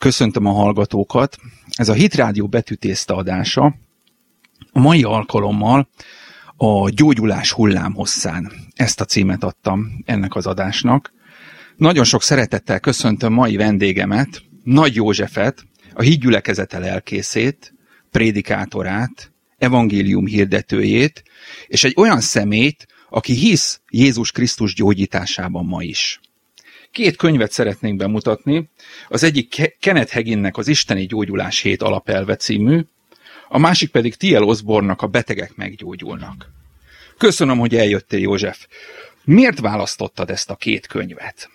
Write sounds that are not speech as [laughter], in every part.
Köszöntöm a hallgatókat. Ez a Hitrádió betűtészta adása. A mai alkalommal a gyógyulás hullám hosszán. Ezt a címet adtam ennek az adásnak. Nagyon sok szeretettel köszöntöm mai vendégemet, Nagy Józsefet, a hídgyülekezete lelkészét, prédikátorát, evangélium hirdetőjét, és egy olyan szemét, aki hisz Jézus Krisztus gyógyításában ma is. Két könyvet szeretnénk bemutatni. Az egyik Kenneth Haginnek az Isteni Gyógyulás hét alapelve című, a másik pedig T.L. Osborne-nak a Betegek meggyógyulnak. Köszönöm, hogy eljöttél, József. Miért választottad ezt a két könyvet?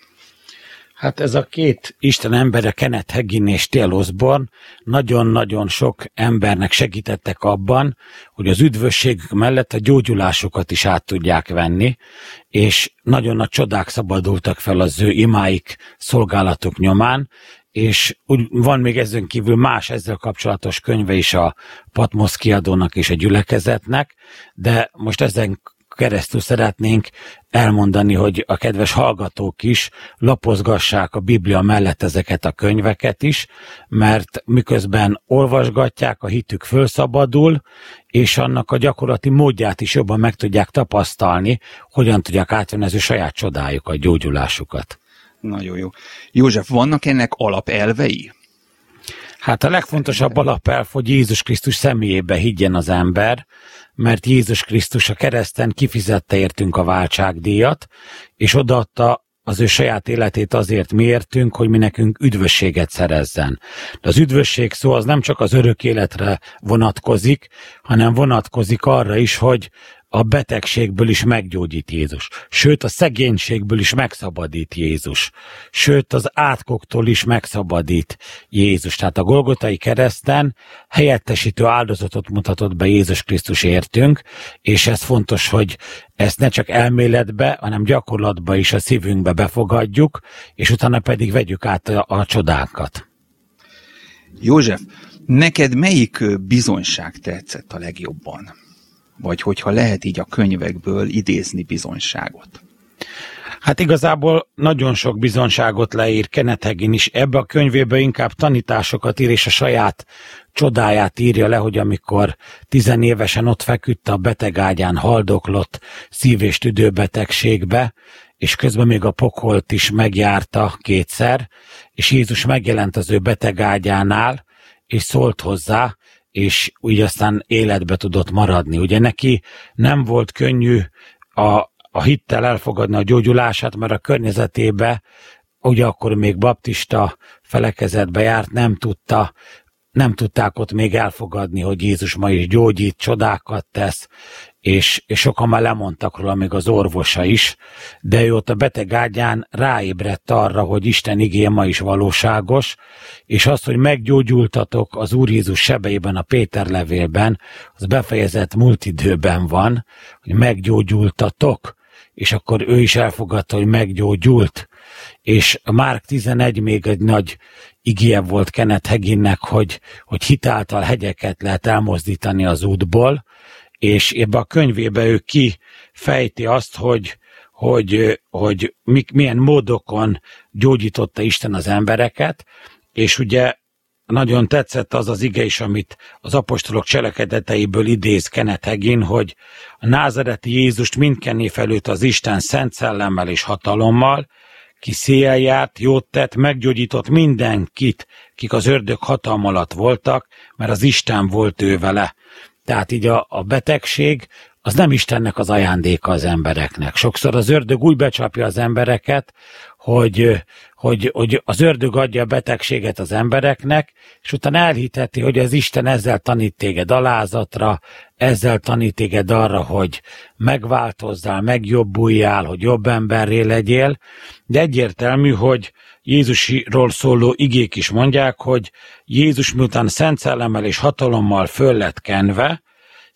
Hát ez a két Isten embere, Kenneth Hagin és. Osborne nagyon-nagyon sok embernek segítettek abban, hogy az üdvösség mellett a gyógyulásokat is át tudják venni, és nagyon nagy csodák szabadultak fel az ő imáik szolgálatok nyomán, és úgy van még ezen kívül más ezzel kapcsolatos könyve is a Patmos kiadónak és a gyülekezetnek, de most ezen keresztül szeretnénk elmondani, hogy a kedves hallgatók is lapozgassák a Biblia mellett ezeket a könyveket is, mert miközben olvasgatják, a hitük fölszabadul, és annak a gyakorlati módját is jobban meg tudják tapasztalni, hogyan tudják átvenni az ő saját csodájukat, gyógyulásukat. Nagyon jó. József, vannak ennek alapelvei? Hát a legfontosabb alapelv, hogy Jézus Krisztus személyébe higgyen az ember, mert Jézus Krisztus a kereszten kifizette értünk a váltságdíjat, és odaadta az ő saját életét azért mi értünk, hogy mi nekünk üdvösséget szerezzen. De az üdvösség szó az nem csak az örök életre vonatkozik, hanem vonatkozik arra is, hogy a betegségből is meggyógyít Jézus. Sőt, a szegénységből is megszabadít Jézus. Sőt, az átkoktól is megszabadít Jézus. Tehát a Golgotai kereszten helyettesítő áldozatot mutatott be Jézus Krisztus értünk, és ez fontos, hogy ezt ne csak elméletbe, hanem gyakorlatba is a szívünkbe befogadjuk, és utána pedig vegyük át a, a csodákat. József, neked melyik bizonyság tetszett a legjobban? Vagy hogyha lehet így a könyvekből idézni bizonyságot? Hát igazából nagyon sok bizonságot leír Kenethegin is. Ebbe a könyvébe inkább tanításokat ír, és a saját csodáját írja le, hogy amikor tizenévesen ott feküdt a betegágyán, haldoklott szív- és tüdőbetegségbe, és közben még a pokolt is megjárta kétszer, és Jézus megjelent az ő betegágyánál, és szólt hozzá, és úgy aztán életbe tudott maradni. Ugye neki nem volt könnyű a, a hittel elfogadni a gyógyulását, mert a környezetébe, ugye akkor még baptista felekezetbe járt, nem tudta nem tudták ott még elfogadni, hogy Jézus ma is gyógyít, csodákat tesz, és, és sokan már lemondtak róla, még az orvosa is, de ő ott a beteg ágyán ráébredt arra, hogy Isten igéje ma is valóságos, és az, hogy meggyógyultatok az Úr Jézus sebeiben, a Péter levélben, az befejezett múlt időben van, hogy meggyógyultatok, és akkor ő is elfogadta, hogy meggyógyult, és a Márk 11 még egy nagy igéje volt Kenneth Heginnek, hogy, hogy hitáltal hegyeket lehet elmozdítani az útból, és ebbe a könyvébe ő kifejti azt, hogy, hogy, hogy milyen módokon gyógyította Isten az embereket, és ugye nagyon tetszett az az ige is, amit az apostolok cselekedeteiből idéz Kenneth Hagin, hogy a názereti Jézust mindkenné felült az Isten szent szellemmel és hatalommal, ki széjjel járt, jót tett, meggyógyított mindenkit, kik az ördög hatalma alatt voltak, mert az Isten volt ő vele. Tehát így a, a betegség az nem Istennek az ajándéka az embereknek. Sokszor az ördög úgy becsapja az embereket, hogy, hogy, hogy az ördög adja a betegséget az embereknek, és utána elhiteti, hogy az Isten ezzel tanít téged alázatra, ezzel tanít téged arra, hogy megváltozzál, megjobbuljál, hogy jobb emberré legyél, de egyértelmű, hogy Jézusról szóló igék is mondják, hogy Jézus miután szent szellemmel és hatalommal föl lett kenve,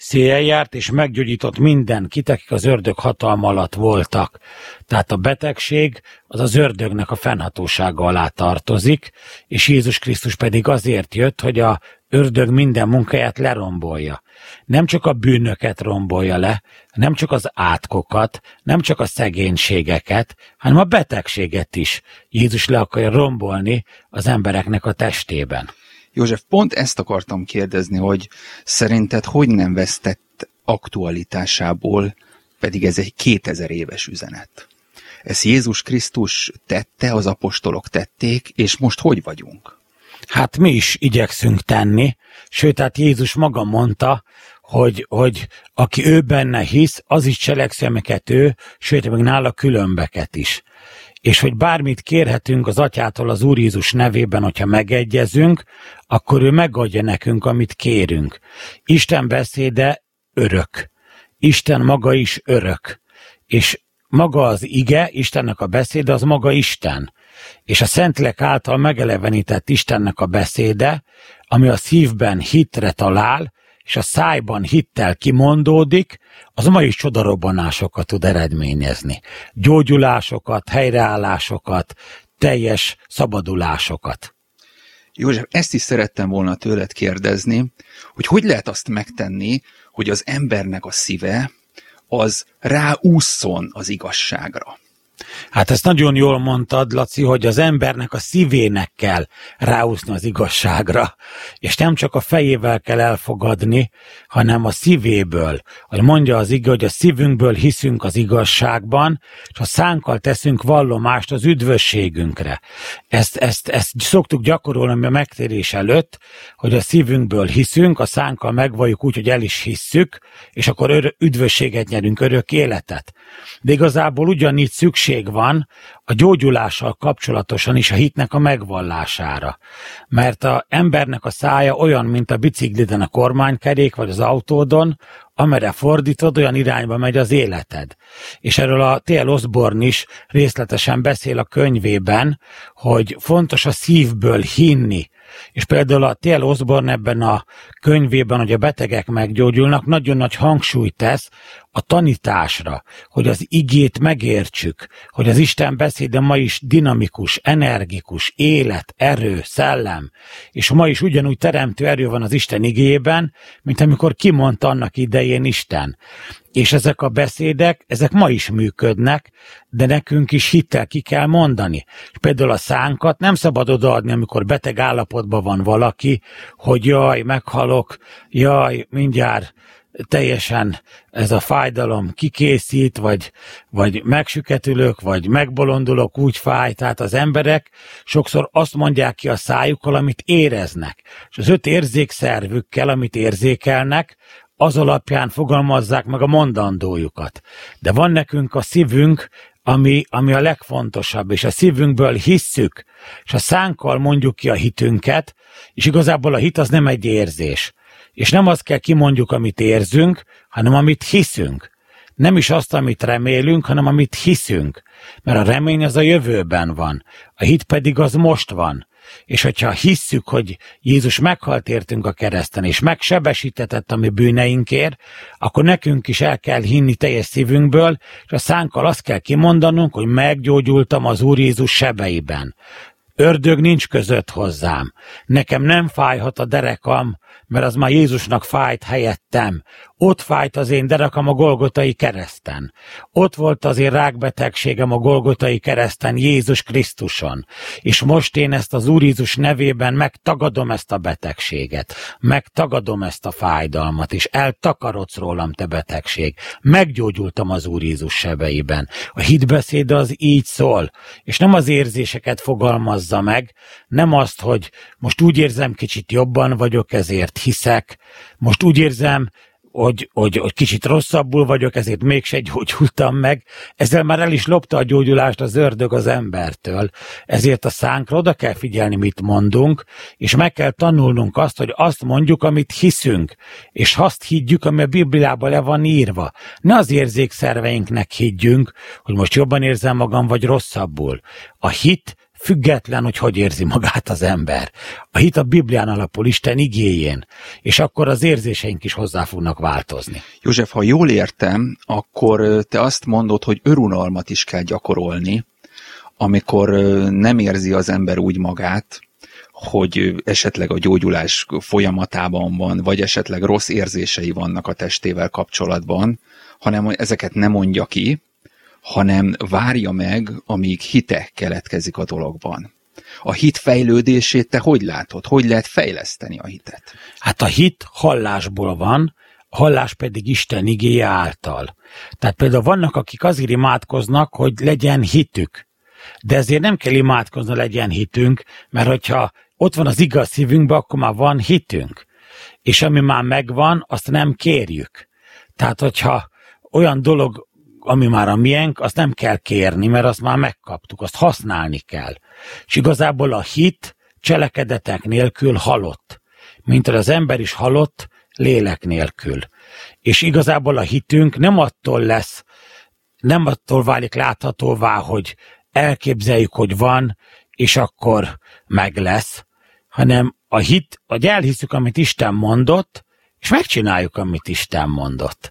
széjjel járt, és meggyógyított mindenkit, akik az ördög hatalma alatt voltak. Tehát a betegség az az ördögnek a fennhatósága alá tartozik, és Jézus Krisztus pedig azért jött, hogy a ördög minden munkáját lerombolja. Nem csak a bűnöket rombolja le, nem csak az átkokat, nem csak a szegénységeket, hanem a betegséget is. Jézus le akarja rombolni az embereknek a testében. József, pont ezt akartam kérdezni, hogy szerinted hogy nem vesztett aktualitásából, pedig ez egy 2000 éves üzenet. Ezt Jézus Krisztus tette, az apostolok tették, és most hogy vagyunk? Hát mi is igyekszünk tenni, sőt, hát Jézus maga mondta, hogy, hogy aki ő benne hisz, az is cselekszi, ő, sőt, meg nála különbeket is és hogy bármit kérhetünk az atyától az Úr Jézus nevében, hogyha megegyezünk, akkor ő megadja nekünk, amit kérünk. Isten beszéde örök. Isten maga is örök. És maga az ige, Istennek a beszéde, az maga Isten. És a Szentlek által megelevenített Istennek a beszéde, ami a szívben hitre talál, és a szájban hittel kimondódik, az ma is csodarobbanásokat tud eredményezni. Gyógyulásokat, helyreállásokat, teljes szabadulásokat. József, ezt is szerettem volna tőled kérdezni, hogy hogy lehet azt megtenni, hogy az embernek a szíve az ráússzon az igazságra. Hát ezt nagyon jól mondtad, Laci, hogy az embernek a szívének kell ráúszni az igazságra, és nem csak a fejével kell elfogadni, hanem a szívéből. Hogy mondja az ige, hogy a szívünkből hiszünk az igazságban, és a szánkkal teszünk vallomást az üdvösségünkre. Ezt, ezt, ezt szoktuk gyakorolni a megtérés előtt, hogy a szívünkből hiszünk, a szánkkal megvalljuk úgy, hogy el is hisszük, és akkor ör- üdvösséget nyerünk, örök életet. De igazából ugyanígy szükség van a gyógyulással kapcsolatosan is a hitnek a megvallására. Mert a embernek a szája olyan, mint a bicikliden a kormánykerék, vagy az autódon, amerre fordítod, olyan irányba megy az életed. És erről a T.L. Osborne is részletesen beszél a könyvében, hogy fontos a szívből hinni, és például a T.L. Osborne ebben a könyvében, hogy a betegek meggyógyulnak, nagyon nagy hangsúlyt tesz a tanításra, hogy az igét megértsük, hogy az Isten beszéde ma is dinamikus, energikus, élet, erő, szellem, és ma is ugyanúgy teremtő erő van az Isten igében, mint amikor kimondta annak idején Isten. És ezek a beszédek, ezek ma is működnek, de nekünk is hittel ki kell mondani. És például a szánkat nem szabad odaadni, amikor beteg állapotban van valaki, hogy jaj, meghalok, jaj, mindjárt teljesen ez a fájdalom kikészít, vagy, vagy megsüketülök, vagy megbolondulok, úgy fáj. Tehát az emberek sokszor azt mondják ki a szájukkal, amit éreznek. És az öt érzékszervükkel, amit érzékelnek, az alapján fogalmazzák meg a mondandójukat. De van nekünk a szívünk, ami, ami a legfontosabb, és a szívünkből hisszük, és a szánkkal mondjuk ki a hitünket, és igazából a hit az nem egy érzés. És nem azt kell kimondjuk, amit érzünk, hanem amit hiszünk. Nem is azt, amit remélünk, hanem amit hiszünk. Mert a remény az a jövőben van, a hit pedig az most van. És hogyha hisszük, hogy Jézus meghalt értünk a kereszten, és megsebesítetett a mi bűneinkért, akkor nekünk is el kell hinni teljes szívünkből, és a szánkkal azt kell kimondanunk, hogy meggyógyultam az Úr Jézus sebeiben. Ördög nincs között hozzám. Nekem nem fájhat a derekam, mert az már Jézusnak fájt helyettem. Ott fájt az én derekam a Golgotai kereszten. Ott volt az én rákbetegségem a Golgotai kereszten Jézus Krisztuson. És most én ezt az Úr Jézus nevében megtagadom ezt a betegséget. Megtagadom ezt a fájdalmat, és eltakarodsz rólam, te betegség. Meggyógyultam az Úr Jézus sebeiben. A hitbeszéd az így szól, és nem az érzéseket fogalmazza meg, nem azt, hogy most úgy érzem, kicsit jobban vagyok, ezért hiszek, most úgy érzem, hogy, hogy, hogy kicsit rosszabbul vagyok, ezért mégse gyógyultam meg. Ezzel már el is lopta a gyógyulást az ördög az embertől. Ezért a szánkra oda kell figyelni, mit mondunk, és meg kell tanulnunk azt, hogy azt mondjuk, amit hiszünk, és azt higgyük, ami a Bibliában le van írva. Ne az érzékszerveinknek higgyünk, hogy most jobban érzem magam, vagy rosszabbul. A hit független, hogy hogy érzi magát az ember. A hit a Biblián alapul, Isten igéjén, és akkor az érzéseink is hozzá fognak változni. József, ha jól értem, akkor te azt mondod, hogy örunalmat is kell gyakorolni, amikor nem érzi az ember úgy magát, hogy esetleg a gyógyulás folyamatában van, vagy esetleg rossz érzései vannak a testével kapcsolatban, hanem ezeket nem mondja ki, hanem várja meg, amíg hite keletkezik a dologban. A hit fejlődését te hogy látod? Hogy lehet fejleszteni a hitet? Hát a hit hallásból van, hallás pedig Isten igéje által. Tehát például vannak, akik azért imádkoznak, hogy legyen hitük. De ezért nem kell imádkozni, legyen hitünk, mert hogyha ott van az igaz szívünkben, akkor már van hitünk. És ami már megvan, azt nem kérjük. Tehát, hogyha olyan dolog, ami már a miénk, azt nem kell kérni, mert azt már megkaptuk, azt használni kell. És igazából a hit cselekedetek nélkül halott, mint az ember is halott lélek nélkül. És igazából a hitünk nem attól lesz, nem attól válik láthatóvá, hogy elképzeljük, hogy van, és akkor meg lesz, hanem a hit, hogy elhiszük, amit Isten mondott, és megcsináljuk, amit Isten mondott.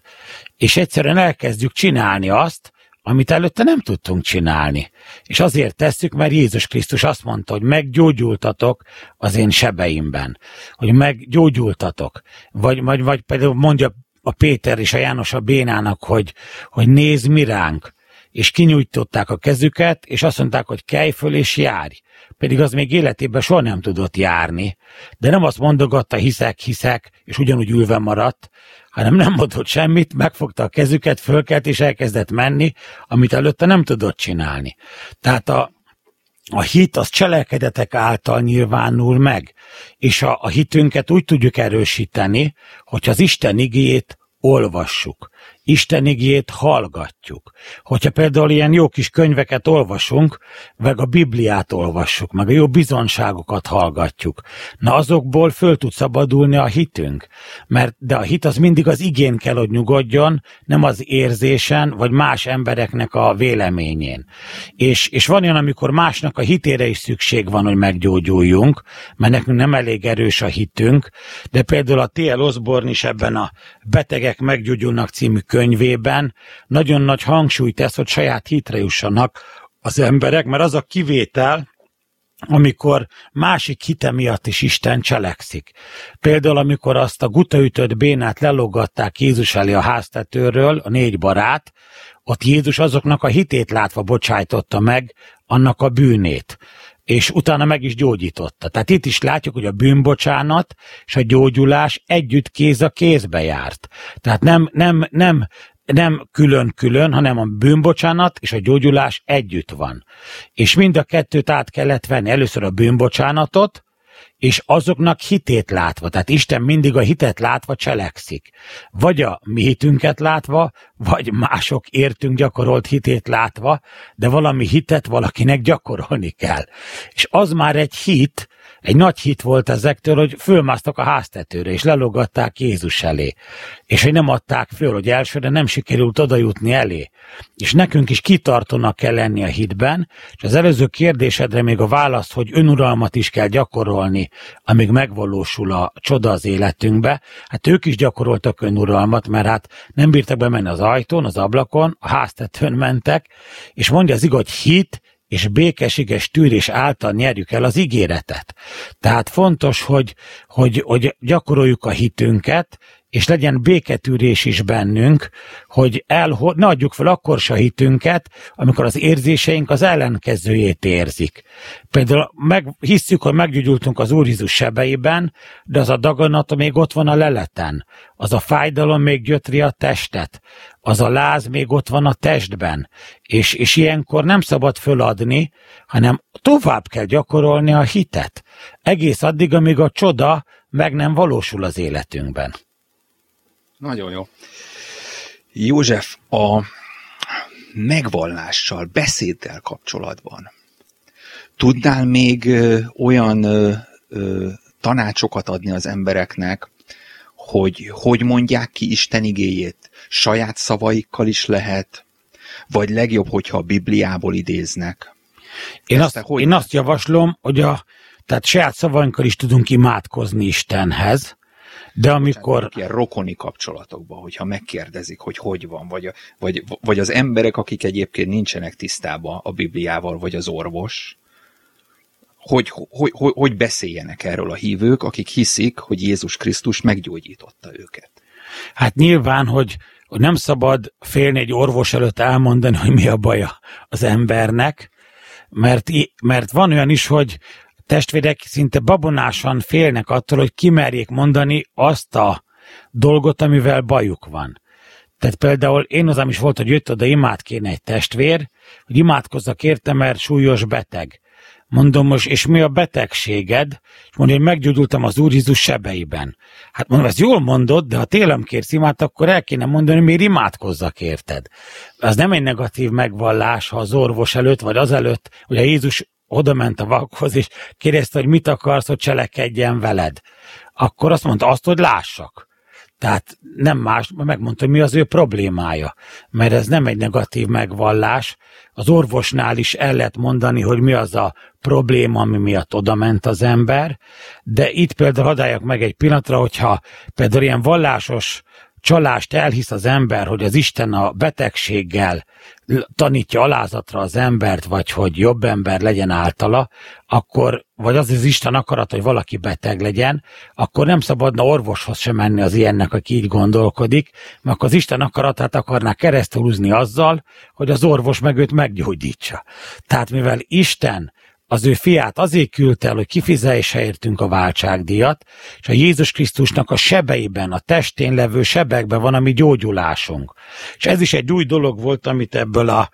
És egyszerűen elkezdjük csinálni azt, amit előtte nem tudtunk csinálni. És azért tesszük, mert Jézus Krisztus azt mondta, hogy meggyógyultatok az én sebeimben. Hogy meggyógyultatok. Vagy, vagy, vagy például mondja a Péter és a János a Bénának, hogy, hogy nézd mi ránk. És kinyújtották a kezüket, és azt mondták, hogy kelj föl és járj pedig az még életében soha nem tudott járni. De nem azt mondogatta, hiszek, hiszek, és ugyanúgy ülve maradt, hanem nem mondott semmit, megfogta a kezüket, fölkelt és elkezdett menni, amit előtte nem tudott csinálni. Tehát a, a hit az cselekedetek által nyilvánul meg, és a, a hitünket úgy tudjuk erősíteni, hogyha az Isten igéjét olvassuk. Isten igét hallgatjuk. Hogyha például ilyen jó kis könyveket olvasunk, meg a Bibliát olvassuk, meg a jó bizonságokat hallgatjuk, na azokból föl tud szabadulni a hitünk. Mert, de a hit az mindig az igén kell, hogy nyugodjon, nem az érzésen, vagy más embereknek a véleményén. És, és van olyan, amikor másnak a hitére is szükség van, hogy meggyógyuljunk, mert nekünk nem elég erős a hitünk, de például a T.L. Osborne is ebben a Betegek meggyógyulnak című könyvében nagyon nagy hangsúlyt tesz, hogy saját hitre jussanak az emberek, mert az a kivétel, amikor másik hite miatt is Isten cselekszik. Például, amikor azt a gutaütött bénát lelogatták Jézus elé a háztetőről, a négy barát, ott Jézus azoknak a hitét látva bocsájtotta meg annak a bűnét és utána meg is gyógyította. Tehát itt is látjuk, hogy a bűnbocsánat és a gyógyulás együtt kéz a kézbe járt. Tehát nem, nem, nem, nem külön-külön, hanem a bűnbocsánat és a gyógyulás együtt van. És mind a kettőt át kellett venni. Először a bűnbocsánatot, és azoknak hitét látva, tehát Isten mindig a hitet látva cselekszik. Vagy a mi hitünket látva, vagy mások értünk gyakorolt hitét látva, de valami hitet valakinek gyakorolni kell. És az már egy hit, egy nagy hit volt ezektől, hogy fölmásztak a háztetőre, és lelogatták Jézus elé. És hogy nem adták föl, hogy elsőre nem sikerült oda jutni elé. És nekünk is kitartónak kell lenni a hitben, és az előző kérdésedre még a válasz, hogy önuralmat is kell gyakorolni, amíg megvalósul a csoda az életünkbe. Hát ők is gyakoroltak önuralmat, mert hát nem bírtak bemenni az ajtón, az ablakon, a háztetőn mentek, és mondja az igaz, hogy hit és békesiges tűrés által nyerjük el az ígéretet. Tehát fontos, hogy, hogy, hogy gyakoroljuk a hitünket, és legyen béketűrés is bennünk, hogy el, ne adjuk fel akkor se hitünket, amikor az érzéseink az ellenkezőjét érzik. Például meg, hisszük, hogy meggyógyultunk az Úr Jézus sebeiben, de az a daganat még ott van a leleten. Az a fájdalom még gyötri a testet. Az a láz még ott van a testben. És, és ilyenkor nem szabad föladni, hanem tovább kell gyakorolni a hitet. Egész addig, amíg a csoda meg nem valósul az életünkben. Nagyon jó. József, a megvallással, beszéddel kapcsolatban tudnál még olyan tanácsokat adni az embereknek, hogy hogy mondják ki Isten igéjét? Saját szavaikkal is lehet, vagy legjobb, hogyha a Bibliából idéznek? Én azt, hogy... én azt javaslom, hogy a, tehát saját szavainkkal is tudunk imádkozni Istenhez, de amikor... Ilyen rokoni kapcsolatokban, hogyha megkérdezik, hogy hogy van, vagy, vagy, vagy az emberek, akik egyébként nincsenek tisztában a Bibliával, vagy az orvos, hogy, hogy, hogy, hogy beszéljenek erről a hívők, akik hiszik, hogy Jézus Krisztus meggyógyította őket. Hát nyilván, hogy, hogy nem szabad félni egy orvos előtt elmondani, hogy mi a baja az embernek, mert, mert van olyan is, hogy testvérek szinte babonásan félnek attól, hogy kimerjék mondani azt a dolgot, amivel bajuk van. Tehát például én azám is volt, hogy jött oda imádkéne egy testvér, hogy imádkozzak érte, mert súlyos beteg. Mondom most, és mi a betegséged? És mondja, hogy meggyógyultam az Úr Jézus sebeiben. Hát mondom, ezt jól mondod, de ha télem kérsz imát, akkor el kéne mondani, miért imádkozzak érted. Az nem egy negatív megvallás, ha az orvos előtt, vagy az előtt, hogy a Jézus oda ment a vakhoz, és kérdezte, hogy mit akarsz, hogy cselekedjen veled. Akkor azt mondta, azt, hogy lássak. Tehát nem más, megmondta, hogy mi az ő problémája, mert ez nem egy negatív megvallás. Az orvosnál is el lehet mondani, hogy mi az a probléma, ami miatt oda ment az ember, de itt például hadáljak meg egy pillanatra, hogyha például ilyen vallásos csalást elhisz az ember, hogy az Isten a betegséggel tanítja alázatra az embert, vagy hogy jobb ember legyen általa, akkor, vagy az az Isten akarat, hogy valaki beteg legyen, akkor nem szabadna orvoshoz sem menni az ilyennek, aki így gondolkodik, mert akkor az Isten akaratát akarná keresztülúzni azzal, hogy az orvos meg őt meggyógyítsa. Tehát mivel Isten az ő fiát azért küldte el, hogy kifizesse értünk a váltságdíjat, és a Jézus Krisztusnak a sebeiben, a testén levő sebekben van a mi gyógyulásunk. És ez is egy új dolog volt, amit ebből a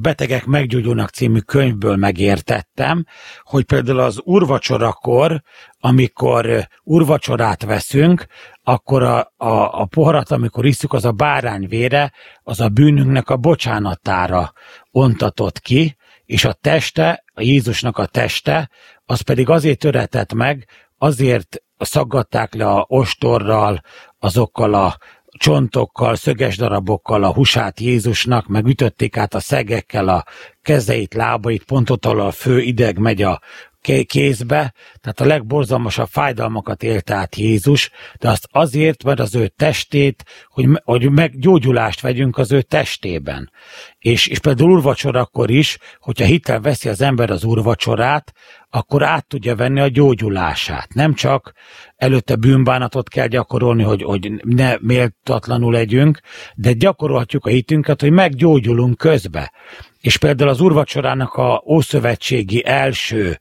Betegek meggyógyulnak című könyvből megértettem, hogy például az urvacsorakor, amikor urvacsorát veszünk, akkor a, a, a poharat, amikor iszuk, az a bárány vére, az a bűnünknek a bocsánatára ontatott ki, és a teste, a Jézusnak a teste, az pedig azért töretett meg, azért szaggatták le a ostorral, azokkal a csontokkal, szöges darabokkal a husát Jézusnak, meg ütötték át a szegekkel a kezeit, lábait, pontot a fő ideg megy a kézbe, tehát a legborzalmasabb fájdalmakat élte át Jézus, de azt azért, mert az ő testét, hogy, hogy meggyógyulást vegyünk az ő testében. És, és például úrvacsorakor is, hogyha hitel veszi az ember az úrvacsorát, akkor át tudja venni a gyógyulását. Nem csak előtte bűnbánatot kell gyakorolni, hogy, hogy ne méltatlanul legyünk, de gyakorolhatjuk a hitünket, hogy meggyógyulunk közbe. És például az urvacsorának a ószövetségi első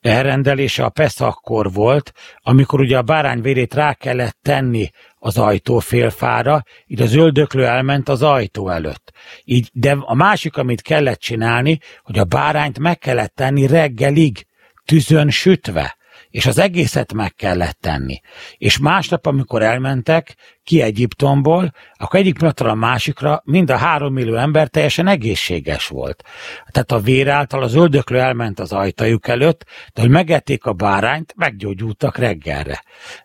elrendelése a Peszakkor volt, amikor ugye a bárány vérét rá kellett tenni az ajtó félfára, így az öldöklő elment az ajtó előtt. Így, de a másik, amit kellett csinálni, hogy a bárányt meg kellett tenni reggelig, tűzön sütve és az egészet meg kellett tenni. És másnap, amikor elmentek ki Egyiptomból, akkor egyik pillanatra a másikra mind a három millió ember teljesen egészséges volt. Tehát a vér által az öldöklő elment az ajtajuk előtt, de hogy megették a bárányt, meggyógyultak reggelre.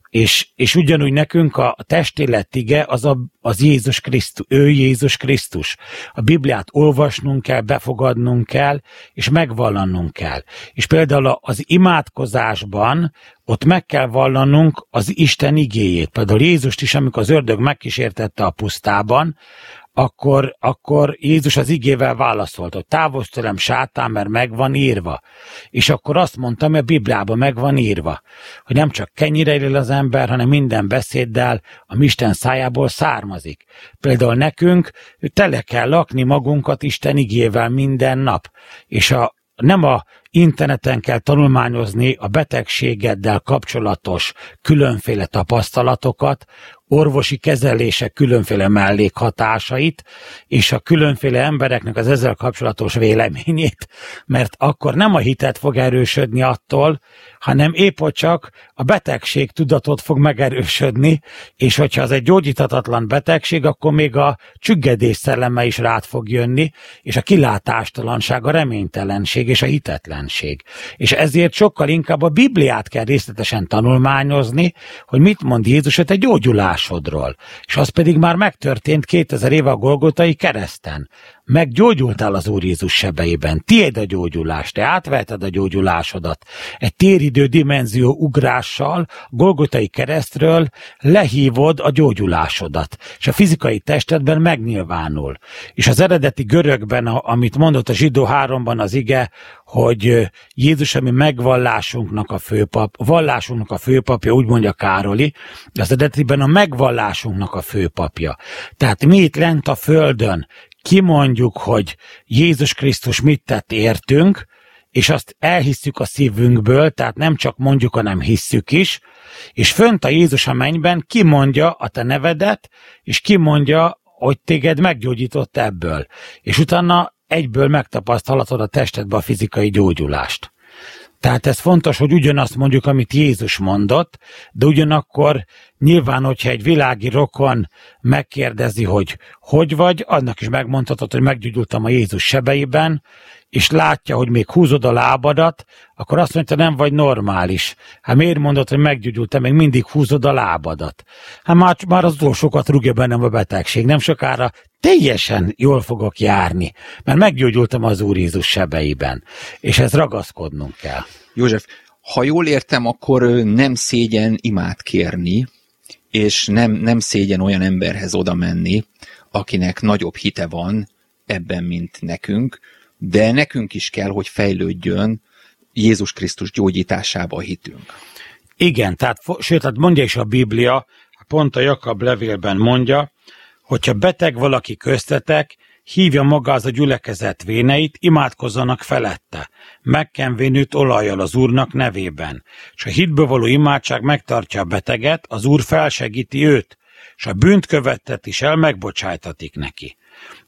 És, és ugyanúgy nekünk a testélet ige az, a, az Jézus Krisztus, ő Jézus Krisztus. A Bibliát olvasnunk kell, befogadnunk kell, és megvallanunk kell. És például az imádkozásban ott meg kell vallanunk az Isten igéjét. Például Jézust is, amikor az ördög megkísértette a pusztában, akkor, akkor Jézus az igével válaszolt, hogy távozz tőlem sátán, mert meg van írva. És akkor azt mondtam, hogy a Bibliában meg van írva, hogy nem csak kenyire él az ember, hanem minden beszéddel a Isten szájából származik. Például nekünk tele kell lakni magunkat Isten igével minden nap. És a, nem a interneten kell tanulmányozni a betegségeddel kapcsolatos különféle tapasztalatokat, orvosi kezelések különféle mellékhatásait, és a különféle embereknek az ezzel kapcsolatos véleményét, mert akkor nem a hitet fog erősödni attól, hanem épp csak a betegség tudatot fog megerősödni, és hogyha az egy gyógyíthatatlan betegség, akkor még a csüggedés szelleme is rád fog jönni, és a kilátástalanság, a reménytelenség és a hitetlenség. És ezért sokkal inkább a Bibliát kell részletesen tanulmányozni, hogy mit mond Jézus a te gyógyulásodról. És az pedig már megtörtént 2000 éve a Golgotai kereszten meggyógyultál az Úr Jézus sebeiben. Tiéd a gyógyulás, te átvetted a gyógyulásodat. Egy téridő dimenzió ugrással, Golgotai keresztről lehívod a gyógyulásodat, és a fizikai testedben megnyilvánul. És az eredeti görögben, amit mondott a zsidó háromban az ige, hogy Jézus, ami megvallásunknak a főpap, vallásunknak a főpapja, úgy mondja Károli, az eredetiben a megvallásunknak a főpapja. Tehát mi itt lent a földön kimondjuk, hogy Jézus Krisztus mit tett értünk, és azt elhisszük a szívünkből, tehát nem csak mondjuk, hanem hisszük is, és fönt a Jézus a mennyben kimondja a te nevedet, és kimondja, hogy téged meggyógyított ebből. És utána egyből megtapasztalhatod a testedbe a fizikai gyógyulást. Tehát ez fontos, hogy ugyanazt mondjuk, amit Jézus mondott, de ugyanakkor nyilván, hogyha egy világi rokon megkérdezi, hogy hogy vagy, annak is megmondhatod, hogy meggyógyultam a Jézus sebeiben, és látja, hogy még húzod a lábadat, akkor azt mondja, nem vagy normális. Hát miért mondod, hogy meggyógyultam, még mindig húzod a lábadat? Hát már, már az utolsókat rúgja bennem a betegség, nem sokára teljesen jól fogok járni, mert meggyógyultam az Úr Jézus sebeiben, és ez ragaszkodnunk kell. József, ha jól értem, akkor nem szégyen imát kérni, és nem, nem szégyen olyan emberhez oda menni, akinek nagyobb hite van ebben, mint nekünk, de nekünk is kell, hogy fejlődjön Jézus Krisztus gyógyításába a hitünk. Igen, tehát, sőt, tehát mondja is a Biblia, pont a Jakab levélben mondja, hogyha beteg valaki köztetek, hívja maga az a gyülekezet véneit, imádkozzanak felette, megkenvén őt olajjal az Úrnak nevében, és a hitből való imádság megtartja a beteget, az Úr felsegíti őt, és a bűnt követtet is el megbocsájtatik neki.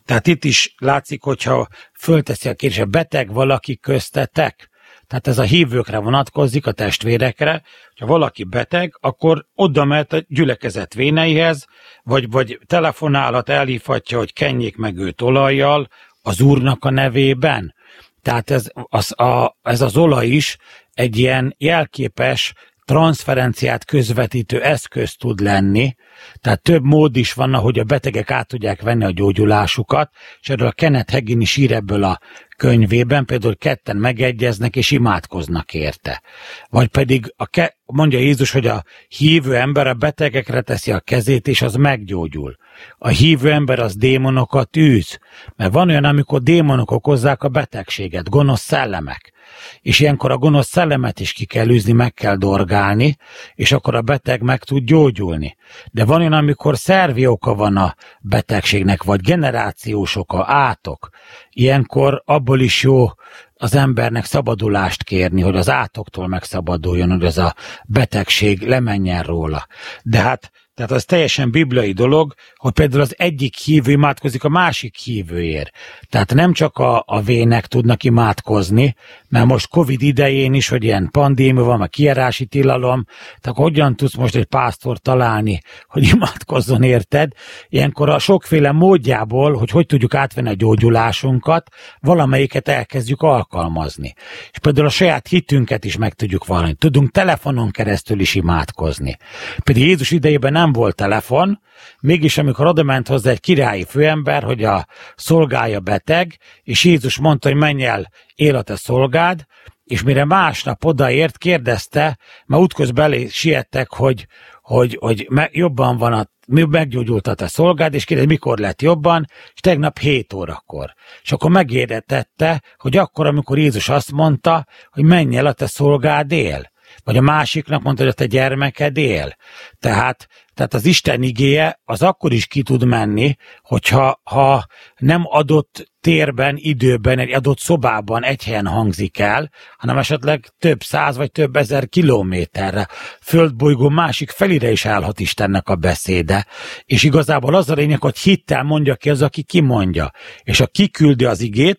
Tehát itt is látszik, hogyha fölteszi a kérdés, beteg valaki köztetek, tehát ez a hívőkre vonatkozik, a testvérekre, ha valaki beteg, akkor oda mehet a gyülekezet véneihez, vagy, vagy telefonálhat, elhívhatja, hogy kenjék meg őt olajjal az úrnak a nevében. Tehát ez az, a, ez az olaj is egy ilyen jelképes transferenciát közvetítő eszköz tud lenni, tehát több mód is van, ahogy a betegek át tudják venni a gyógyulásukat, és erről a Kenneth Hagin is ír ebből a könyvében, például ketten megegyeznek és imádkoznak érte. Vagy pedig a ke- mondja Jézus, hogy a hívő ember a betegekre teszi a kezét, és az meggyógyul. A hívő ember az démonokat űz, mert van olyan, amikor démonok okozzák a betegséget, gonosz szellemek és ilyenkor a gonosz szellemet is ki kell űzni, meg kell dorgálni, és akkor a beteg meg tud gyógyulni. De van olyan, amikor szervi oka van a betegségnek, vagy generációs oka, átok. Ilyenkor abból is jó az embernek szabadulást kérni, hogy az átoktól megszabaduljon, hogy ez a betegség lemenjen róla. De hát tehát az teljesen bibliai dolog, hogy például az egyik hívő imádkozik a másik hívőért. Tehát nem csak a, a vének tudnak imádkozni, mert most Covid idején is, hogy ilyen pandémia van, a kiárási tilalom, tehát hogyan tudsz most egy pásztor találni, hogy imádkozzon érted? Ilyenkor a sokféle módjából, hogy hogy tudjuk átvenni a gyógyulásunkat, valamelyiket elkezdjük alkalmazni. És például a saját hitünket is meg tudjuk valani. Tudunk telefonon keresztül is imádkozni. Például Jézus idejében nem volt telefon, mégis amikor odament hozzá egy királyi főember, hogy a szolgája beteg, és Jézus mondta, hogy menj el, él a te szolgád, és mire másnap odaért, kérdezte, mert útközben elé siettek, hogy, hogy, hogy jobban van a meggyógyult a te szolgád, és kérdez, mikor lett jobban, és tegnap 7 órakor. És akkor megérdetette, hogy akkor, amikor Jézus azt mondta, hogy menj el a te szolgád él. Vagy a másiknak mondta, hogy a te gyermeked él. Tehát tehát az Isten igéje az akkor is ki tud menni, hogyha ha nem adott térben, időben, egy adott szobában egy helyen hangzik el, hanem esetleg több száz vagy több ezer kilométerre, földbolygó másik felire is állhat Istennek a beszéde. És igazából az a lényeg, hogy hittel mondja ki az, aki kimondja. És a kiküldi az igét,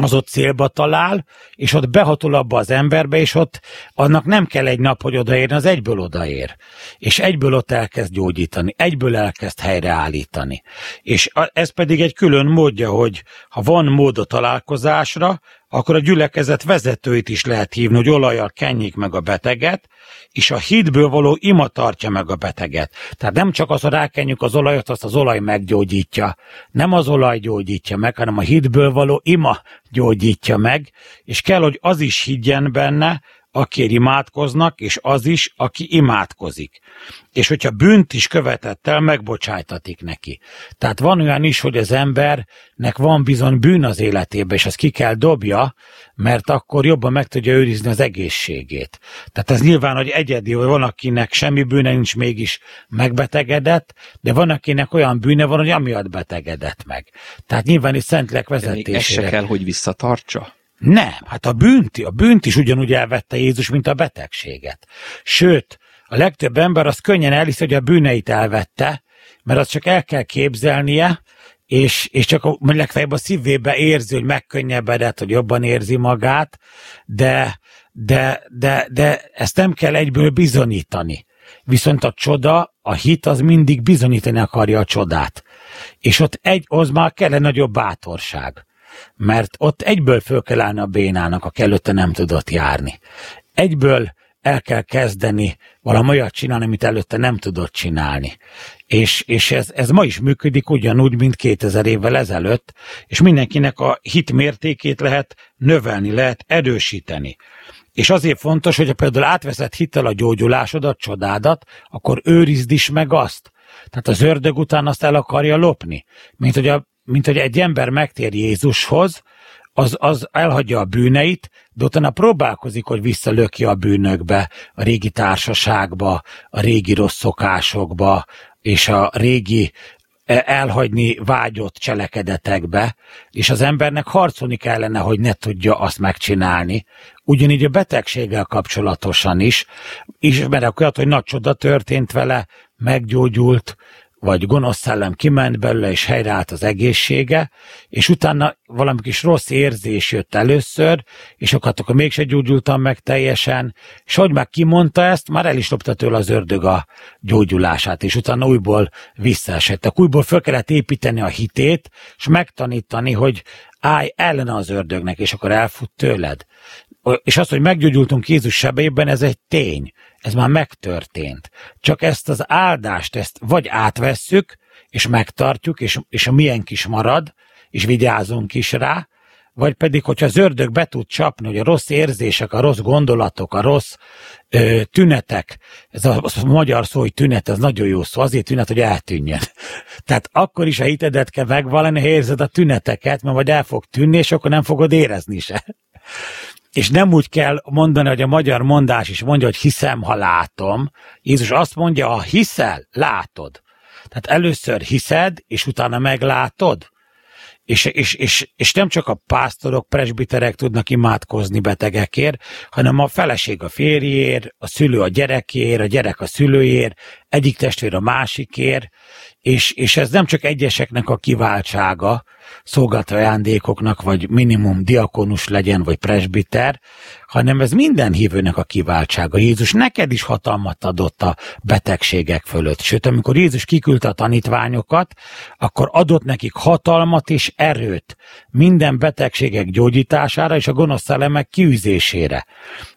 az ott célba talál, és ott behatol abba az emberbe, és ott annak nem kell egy nap, hogy odaérni, az egyből odaér. És egyből ott elkezd gyógyítani, egyből elkezd helyreállítani. És ez pedig egy külön módja, hogy ha van mód a találkozásra, akkor a gyülekezet vezetőit is lehet hívni, hogy olajjal kenjék meg a beteget, és a hitből való ima tartja meg a beteget. Tehát nem csak az, hogy rákenjük az olajat, azt az olaj meggyógyítja. Nem az olaj gyógyítja meg, hanem a hitből való ima gyógyítja meg, és kell, hogy az is higgyen benne, akiért imádkoznak, és az is, aki imádkozik. És hogyha bűnt is követett el, megbocsájtatik neki. Tehát van olyan is, hogy az embernek van bizony bűn az életében, és ezt ki kell dobja, mert akkor jobban meg tudja őrizni az egészségét. Tehát ez nyilván, hogy egyedi, hogy van, akinek semmi bűne nincs, mégis megbetegedett, de van, akinek olyan bűne van, hogy amiatt betegedett meg. Tehát nyilván is szentlek vezetésére. Ez se kell, hogy visszatartsa? Nem, hát a bűnt, a bűnt is ugyanúgy elvette Jézus, mint a betegséget. Sőt, a legtöbb ember az könnyen elhiszi, hogy a bűneit elvette, mert azt csak el kell képzelnie, és, és csak a, legfeljebb a szívébe érzi, hogy megkönnyebbedett, hogy jobban érzi magát, de, de, de, de ezt nem kell egyből bizonyítani. Viszont a csoda, a hit az mindig bizonyítani akarja a csodát. És ott egy, az már kell egy nagyobb bátorság mert ott egyből föl kell állni a bénának, aki előtte nem tudott járni. Egyből el kell kezdeni valami olyat csinálni, amit előtte nem tudott csinálni. És, és ez, ez ma is működik ugyanúgy, mint 2000 évvel ezelőtt, és mindenkinek a hit mértékét lehet növelni, lehet erősíteni. És azért fontos, hogy ha például átveszed hittel a gyógyulásodat, csodádat, akkor őrizd is meg azt. Tehát az ördög után azt el akarja lopni. Mint hogy a mint hogy egy ember megtér Jézushoz, az, az elhagyja a bűneit, de utána próbálkozik, hogy visszalökje a bűnökbe, a régi társaságba, a régi rossz szokásokba, és a régi e, elhagyni vágyott cselekedetekbe, és az embernek harcolni kellene, hogy ne tudja azt megcsinálni. Ugyanígy a betegséggel kapcsolatosan is, ismerek olyat, hogy nagy csoda történt vele, meggyógyult, vagy gonosz szellem kiment belőle, és helyreállt az egészsége, és utána valami kis rossz érzés jött először, és akkor, akkor mégse gyógyultam meg teljesen, és hogy már kimondta ezt, már el is lopta tőle az ördög a gyógyulását, és utána újból visszaesettek. Újból föl kellett építeni a hitét, és megtanítani, hogy állj ellene az ördögnek, és akkor elfut tőled. És az, hogy meggyógyultunk Jézus sebében, ez egy tény. Ez már megtörtént. Csak ezt az áldást, ezt vagy átvesszük, és megtartjuk, és, és a milyen kis marad, és vigyázunk is rá, vagy pedig, hogyha az ördög be tud csapni, hogy a rossz érzések, a rossz gondolatok, a rossz ö, tünetek, ez a, a magyar szó, hogy tünet, ez nagyon jó szó, azért tünet, hogy eltűnjön. [laughs] Tehát akkor is a hitedet kell megvalani, ha érzed a tüneteket, mert majd el fog tűnni, és akkor nem fogod érezni se. És nem úgy kell mondani, hogy a magyar mondás is mondja, hogy hiszem, ha látom. Jézus azt mondja, ha hiszel, látod. Tehát először hiszed, és utána meglátod. És, és, és, és nem csak a pásztorok, presbiterek tudnak imádkozni betegekért, hanem a feleség a férjér, a szülő a gyerekér, a gyerek a szülőjér, egyik testvér a másikért, és, és ez nem csak egyeseknek a kiváltsága, szolgálta ajándékoknak, vagy minimum diakonus legyen, vagy presbiter, hanem ez minden hívőnek a kiváltsága. Jézus neked is hatalmat adott a betegségek fölött. Sőt, amikor Jézus kiküldte a tanítványokat, akkor adott nekik hatalmat és erőt minden betegségek gyógyítására és a gonosz szellemek kiűzésére.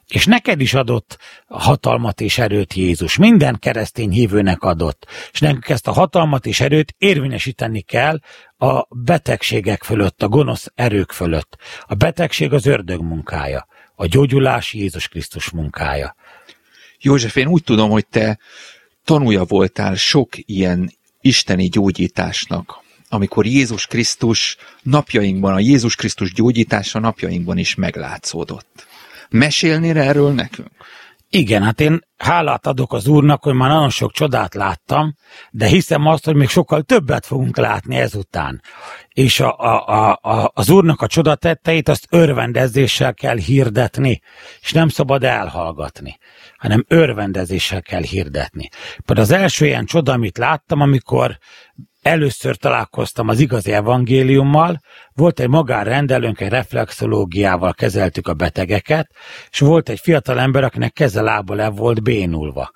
És neked is adott hatalmat és erőt Jézus. Minden keresztény hívőnek adott. És nekünk ezt a hatalmat és erőt érvényesíteni kell a betegségek fölött, a gonosz erők fölött. A betegség az ördög munkája. A gyógyulás Jézus Krisztus munkája. József, én úgy tudom, hogy te tanúja voltál sok ilyen isteni gyógyításnak, amikor Jézus Krisztus napjainkban, a Jézus Krisztus gyógyítása napjainkban is meglátszódott. Mesélnél erről nekünk? Igen, hát én hálát adok az Úrnak, hogy már nagyon sok csodát láttam, de hiszem azt, hogy még sokkal többet fogunk látni ezután. És a, a, a, a, az Úrnak a csodatetteit azt örvendezéssel kell hirdetni, és nem szabad elhallgatni, hanem örvendezéssel kell hirdetni. Például az első ilyen csoda, amit láttam, amikor először találkoztam az igazi evangéliummal, volt egy magánrendelőnk, egy reflexológiával kezeltük a betegeket, és volt egy fiatal ember, akinek keze lába le volt bénulva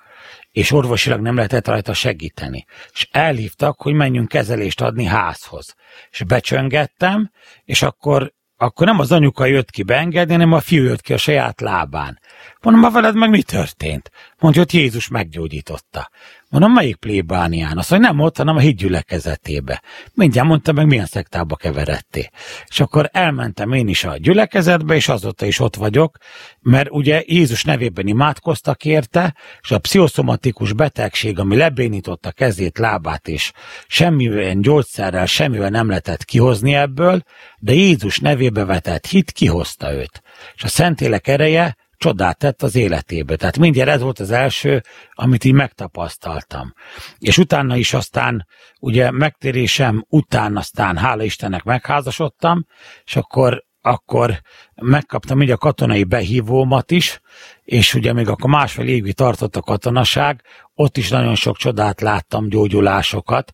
és orvosilag nem lehetett rajta segíteni. És elhívtak, hogy menjünk kezelést adni házhoz. És becsöngettem, és akkor akkor nem az anyuka jött ki beengedni, hanem a fiú jött ki a saját lábán. Mondom, ma veled meg mi történt? Mondja, hogy Jézus meggyógyította. Mondom, melyik plébánián? Azt mondja, nem ott, hanem a hídgyülekezetébe. Mindjárt mondta meg, milyen szektába keveredté. És akkor elmentem én is a gyülekezetbe, és azóta is ott vagyok, mert ugye Jézus nevében imádkoztak érte, és a pszichoszomatikus betegség, ami lebénította kezét, lábát, és semmilyen gyógyszerrel, semmivel nem lehetett kihozni ebből, de Jézus nevébe vetett hit kihozta őt. És a Szentélek ereje csodát tett az életébe. Tehát mindjárt ez volt az első, amit így megtapasztaltam. És utána is aztán, ugye megtérésem után aztán, hála Istennek megházasodtam, és akkor akkor megkaptam így a katonai behívómat is, és ugye még akkor másfél évig tartott a katonaság, ott is nagyon sok csodát láttam, gyógyulásokat,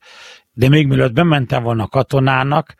de még mielőtt bementem volna katonának,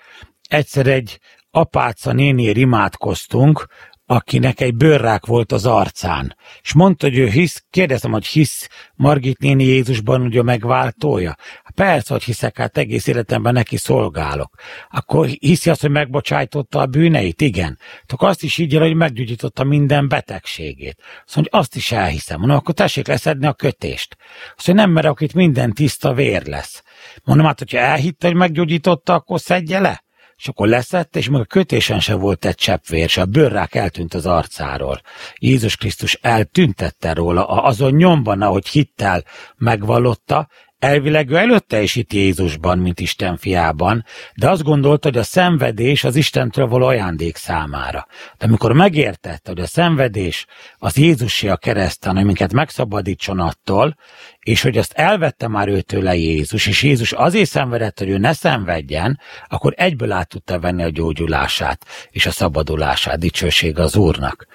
egyszer egy apáca néniért imádkoztunk, akinek egy bőrrák volt az arcán. És mondta, hogy ő hisz, kérdeztem, hogy hisz Margit néni Jézusban ugye a megváltója. Hát persze, hogy hiszek, hát egész életemben neki szolgálok. Akkor hiszi azt, hogy megbocsájtotta a bűneit? Igen. Akkor azt is így hogy meggyógyította minden betegségét. Azt mondja, azt is elhiszem. Mondom, akkor tessék leszedni a kötést. Azt mondja, nem merek, itt minden tiszta vér lesz. Mondom, hát, hogyha elhitte, hogy meggyógyította, akkor szedje le és akkor leszett, és meg a kötésen se volt egy cseppvér, és a bőrrák eltűnt az arcáról. Jézus Krisztus eltüntette róla, azon nyomban, ahogy hittel megvallotta, Elvileg ő előtte is itt Jézusban, mint Isten fiában, de azt gondolta, hogy a szenvedés az Istentől való ajándék számára. De amikor megértette, hogy a szenvedés az Jézusé a kereszten, amiket megszabadítson attól, és hogy azt elvette már őtől Jézus, és Jézus azért szenvedett, hogy ő ne szenvedjen, akkor egyből át tudta venni a gyógyulását és a szabadulását, dicsőség az Úrnak.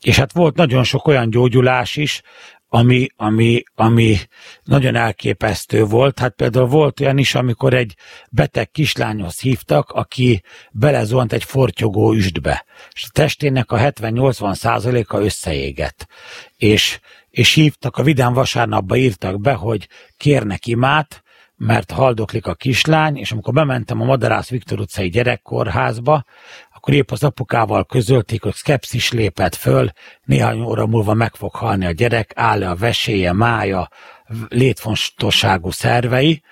És hát volt nagyon sok olyan gyógyulás is, ami, ami, ami nagyon elképesztő volt. Hát például volt olyan is, amikor egy beteg kislányhoz hívtak, aki belezuhant egy fortyogó üstbe, és a testének a 70-80 százaléka összeégett. És, és hívtak, a Vidám vasárnapba írtak be, hogy kérnek imát, mert haldoklik a kislány, és amikor bementem a Madarász Viktor utcai gyerekkórházba, akkor épp az apukával közölték, hogy szkepszis lépett föl, néhány óra múlva meg fog halni a gyerek, áll -e a veséje, mája, létfontosságú szervei,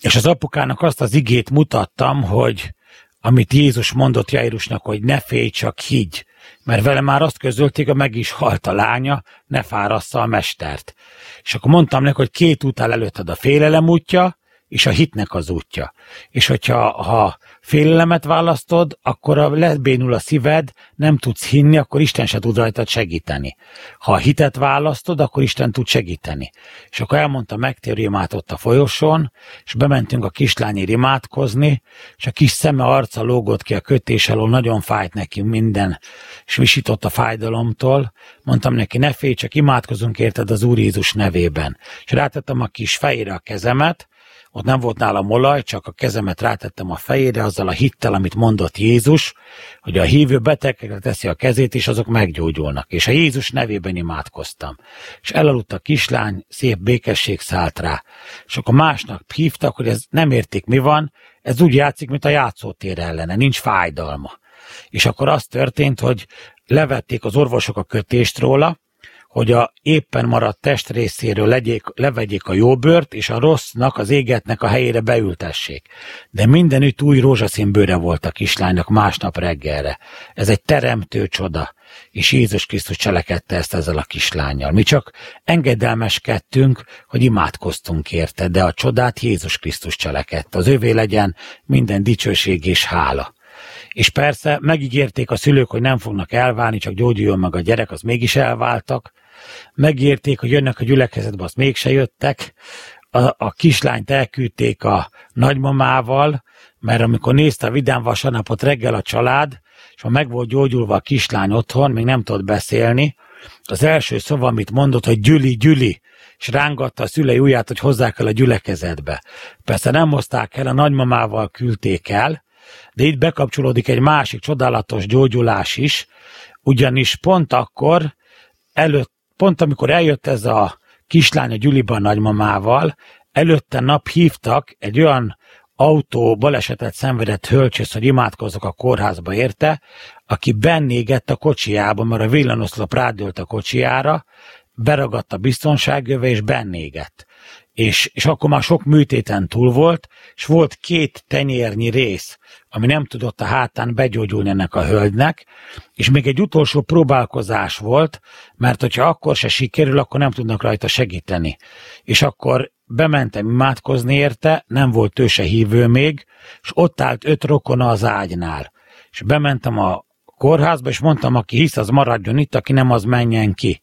és az apukának azt az igét mutattam, hogy amit Jézus mondott Jairusnak, hogy ne félj, csak higgy, mert vele már azt közölték, hogy meg is halt a lánya, ne fárassza a mestert. És akkor mondtam neki, hogy két út áll előtted a félelem útja, és a hitnek az útja. És hogyha ha félelemet választod, akkor a lebénul a szíved, nem tudsz hinni, akkor Isten se tud rajtad segíteni. Ha a hitet választod, akkor Isten tud segíteni. És akkor elmondta megtérő imát ott a folyosón, és bementünk a kislányért imádkozni, és a kis szeme arca lógott ki a kötés alól, nagyon fájt neki minden, és visított a fájdalomtól. Mondtam neki, ne félj, csak imádkozunk érted az Úr Jézus nevében. És rátettem a kis fejére a kezemet, ott nem volt nálam olaj, csak a kezemet rátettem a fejére azzal a hittel, amit mondott Jézus, hogy a hívő betegekre teszi a kezét, és azok meggyógyulnak. És a Jézus nevében imádkoztam. És elaludt a kislány, szép békesség szállt rá. És akkor másnak hívtak, hogy ez nem értik mi van, ez úgy játszik, mint a játszótér ellene, nincs fájdalma. És akkor az történt, hogy levették az orvosok a kötést róla, hogy a éppen maradt testrészéről legyék, levegyék a jó bőrt, és a rossznak, az égetnek a helyére beültessék. De mindenütt új rózsaszín bőre volt a kislánynak másnap reggelre. Ez egy teremtő csoda, és Jézus Krisztus cselekedte ezt ezzel a kislányjal. Mi csak engedelmeskedtünk, hogy imádkoztunk érte, de a csodát Jézus Krisztus cselekedte. Az övé legyen minden dicsőség és hála. És persze megígérték a szülők, hogy nem fognak elválni, csak gyógyuljon meg a gyerek, az mégis elváltak megérték, hogy jönnek a gyülekezetbe, azt mégse jöttek, a, a kislányt elküldték a nagymamával, mert amikor nézte a vidám vasárnapot reggel a család, és ha meg volt gyógyulva a kislány otthon, még nem tudott beszélni, az első szava, amit mondott, hogy Gyüli, Gyüli, és rángatta a szülei ujját, hogy hozzák el a gyülekezetbe. Persze nem hozták el, a nagymamával küldték el, de itt bekapcsolódik egy másik csodálatos gyógyulás is, ugyanis pont akkor előtt pont amikor eljött ez a kislány a Gyuliban nagymamával, előtte nap hívtak egy olyan autó balesetet szenvedett hölcsész, hogy imádkozzak a kórházba érte, aki bennégett a kocsiába, mert a villanoszlop rádőlt a kocsiára, beragadt a biztonságjöve, és bennégett. És, és akkor már sok műtéten túl volt, és volt két tenyérnyi rész, ami nem tudott a hátán begyógyulni ennek a hölgynek, és még egy utolsó próbálkozás volt, mert hogyha akkor se sikerül, akkor nem tudnak rajta segíteni. És akkor bementem imádkozni érte, nem volt ő se hívő még, és ott állt öt rokona az ágynál. És bementem a kórházba, és mondtam, aki hisz, az maradjon itt, aki nem, az menjen ki.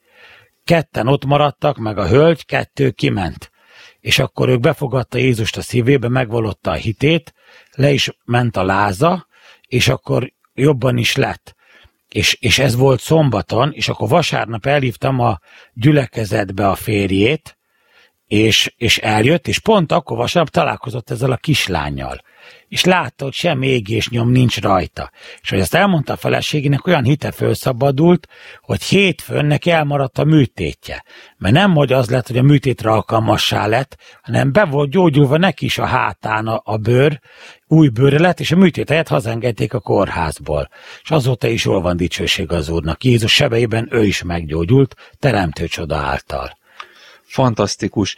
Ketten ott maradtak, meg a hölgy, kettő kiment. És akkor ők befogadta Jézust a szívébe, megvalotta a hitét, le is ment a láza, és akkor jobban is lett. És, és ez volt szombaton, és akkor vasárnap elhívtam a gyülekezetbe a férjét, és, és eljött, és pont akkor vasárnap találkozott ezzel a kislányjal. És látta, hogy sem égés nyom nincs rajta. És hogy ezt elmondta a feleségének, olyan hite felszabadult, hogy hétfőn neki elmaradt a műtétje. Mert nem hogy az lett, hogy a műtétre alkalmassá lett, hanem be volt gyógyulva neki is a hátán a, a bőr, új bőre lett, és a műtét helyett hazengedték a kórházból. És azóta is jól van dicsőség az Úrnak. Jézus sebeiben ő is meggyógyult, teremtő csoda által. Fantasztikus.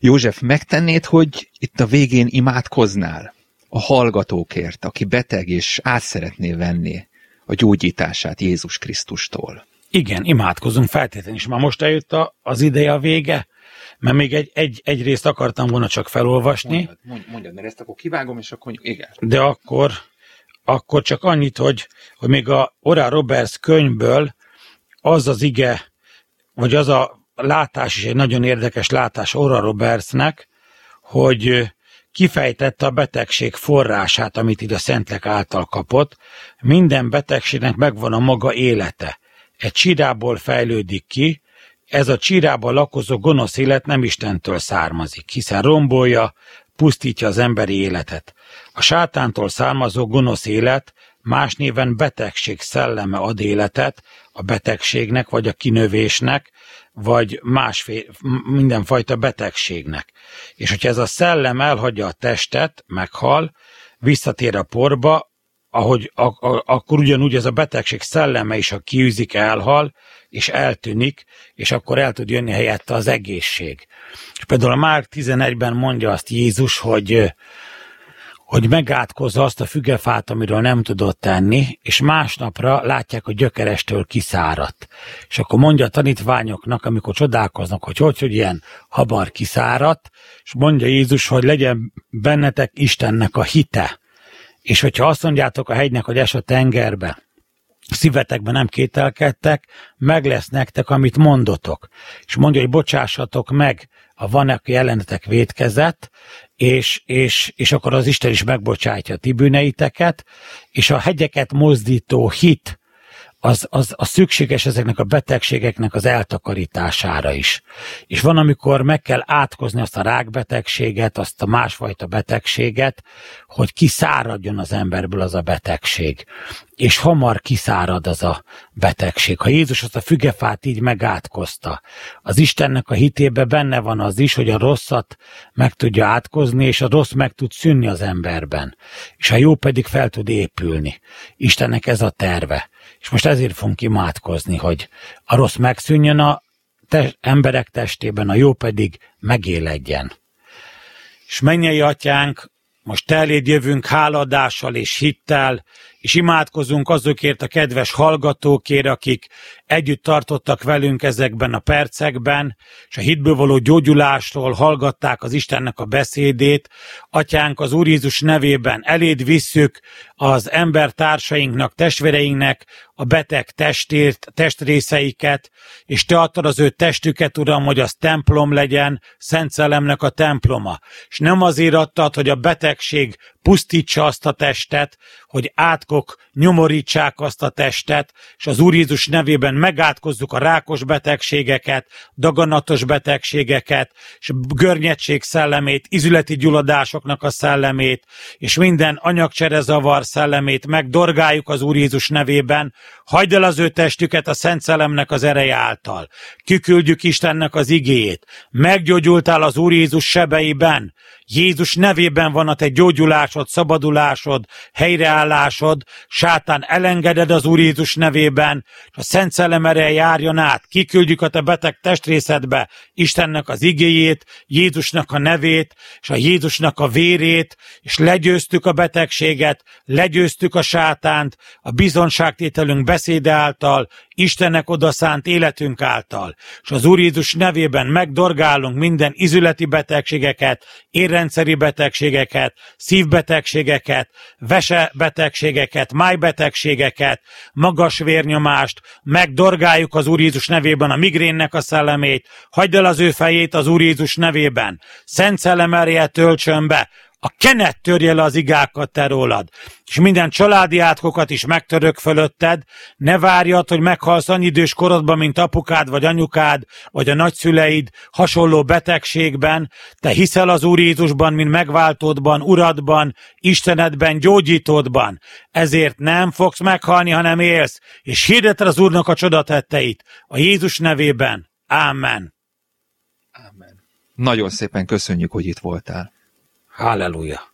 József, megtennéd, hogy itt a végén imádkoznál a hallgatókért, aki beteg és át szeretné venni a gyógyítását Jézus Krisztustól? Igen, imádkozunk feltétlenül is. Már most eljött a, az ideje a vége, mert még egy, egy, egy részt akartam volna csak felolvasni. Mondjad, mondjad, mondjad, mert ezt akkor kivágom, és akkor igen. De akkor, akkor csak annyit, hogy, hogy még a Ora Roberts könyvből az az ige, vagy az a látás is egy nagyon érdekes látás Ora Robertsnek, hogy kifejtette a betegség forrását, amit itt a Szentlek által kapott. Minden betegségnek megvan a maga élete. Egy csirából fejlődik ki, ez a csirában lakozó gonosz élet nem Istentől származik, hiszen rombolja, pusztítja az emberi életet. A sátántól származó gonosz élet más néven betegség szelleme ad életet a betegségnek vagy a kinövésnek, vagy másfél, mindenfajta betegségnek. És hogyha ez a szellem elhagyja a testet, meghal, visszatér a porba, ahogy a, a, akkor ugyanúgy ez a betegség szelleme is, ha kiűzik, elhal, és eltűnik, és akkor el tud jönni helyette az egészség. És például a Márk 11-ben mondja azt Jézus, hogy hogy megátkozza azt a fügefát, amiről nem tudott tenni, és másnapra látják, hogy gyökerestől kiszáradt. És akkor mondja a tanítványoknak, amikor csodálkoznak, hogy hogy, hogy ilyen habar kiszáradt, és mondja Jézus, hogy legyen bennetek Istennek a hite. És hogyha azt mondjátok a hegynek, hogy es a tengerbe, szívetekben nem kételkedtek, meg lesz nektek, amit mondotok. És mondja, hogy bocsássatok meg, a van, aki ellenetek védkezett, és, és, és akkor az Isten is megbocsátja a ti bűneiteket, és a hegyeket mozdító hit, az, az, az szükséges ezeknek a betegségeknek az eltakarítására is. És van, amikor meg kell átkozni azt a rákbetegséget, azt a másfajta betegséget, hogy kiszáradjon az emberből az a betegség. És hamar kiszárad az a betegség. Ha Jézus azt a fügefát így megátkozta, az Istennek a hitébe benne van az is, hogy a rosszat meg tudja átkozni, és a rossz meg tud szűnni az emberben. És a jó pedig fel tud épülni. Istennek ez a terve. És most ezért fogunk imádkozni, hogy a rossz megszűnjön a te- emberek testében, a jó pedig megéledjen. És mennyei atyánk, most eléd jövünk háladással és hittel, és imádkozunk azokért a kedves hallgatókért, akik együtt tartottak velünk ezekben a percekben, és a hitből való gyógyulásról hallgatták az Istennek a beszédét. Atyánk, az Úr Jézus nevében eléd visszük az embertársainknak, testvéreinknek a beteg testért, testrészeiket, és te adtad az ő testüket, Uram, hogy az templom legyen, Szent Szellemnek a temploma. És nem azért adtad, hogy a betegség pusztítsa azt a testet, hogy átkok nyomorítsák azt a testet, és az Úr Jézus nevében megátkozzuk a rákos betegségeket, daganatos betegségeket, és görnyedtség szellemét, izületi gyulladásoknak a szellemét, és minden anyagcserezavar szellemét megdorgáljuk az Úr Jézus nevében, hagyd el az ő testüket a Szent Szellemnek az ereje által. Kiküldjük Istennek az igéjét. Meggyógyultál az Úr Jézus sebeiben, Jézus nevében van a te gyógyulásod, szabadulásod, helyreállásod, sátán elengeded az Úr Jézus nevében, és a Szent Szellem ereje járjon át, kiküldjük a te beteg testrészedbe Istennek az igéjét, Jézusnak a nevét, és a Jézusnak a vérét, és legyőztük a betegséget, legyőztük a sátánt, a bizonságtételünk beszéde által, Istennek odaszánt életünk által, és az Úr Jézus nevében megdorgálunk minden izületi betegségeket, érrendszeri betegségeket, szívbetegségeket, vesebetegségeket, májbetegségeket, magas vérnyomást, megdorgáljuk az Úr Jézus nevében a migrénnek a szellemét, hagyd el az ő fejét az Úr Jézus nevében, Szent Szellem töltsön be, a kenet törje le az igákat te rólad, és minden családi átkokat is megtörök fölötted, ne várjad, hogy meghalsz annyi idős korodban, mint apukád, vagy anyukád, vagy a nagyszüleid hasonló betegségben, te hiszel az Úr Jézusban, mint megváltódban, Uradban, Istenedben, gyógyítódban, ezért nem fogsz meghalni, hanem élsz, és hirdeted az Úrnak a csodatetteit, a Jézus nevében. Ámen. Ámen. Nagyon szépen köszönjük, hogy itt voltál. Hallelujah.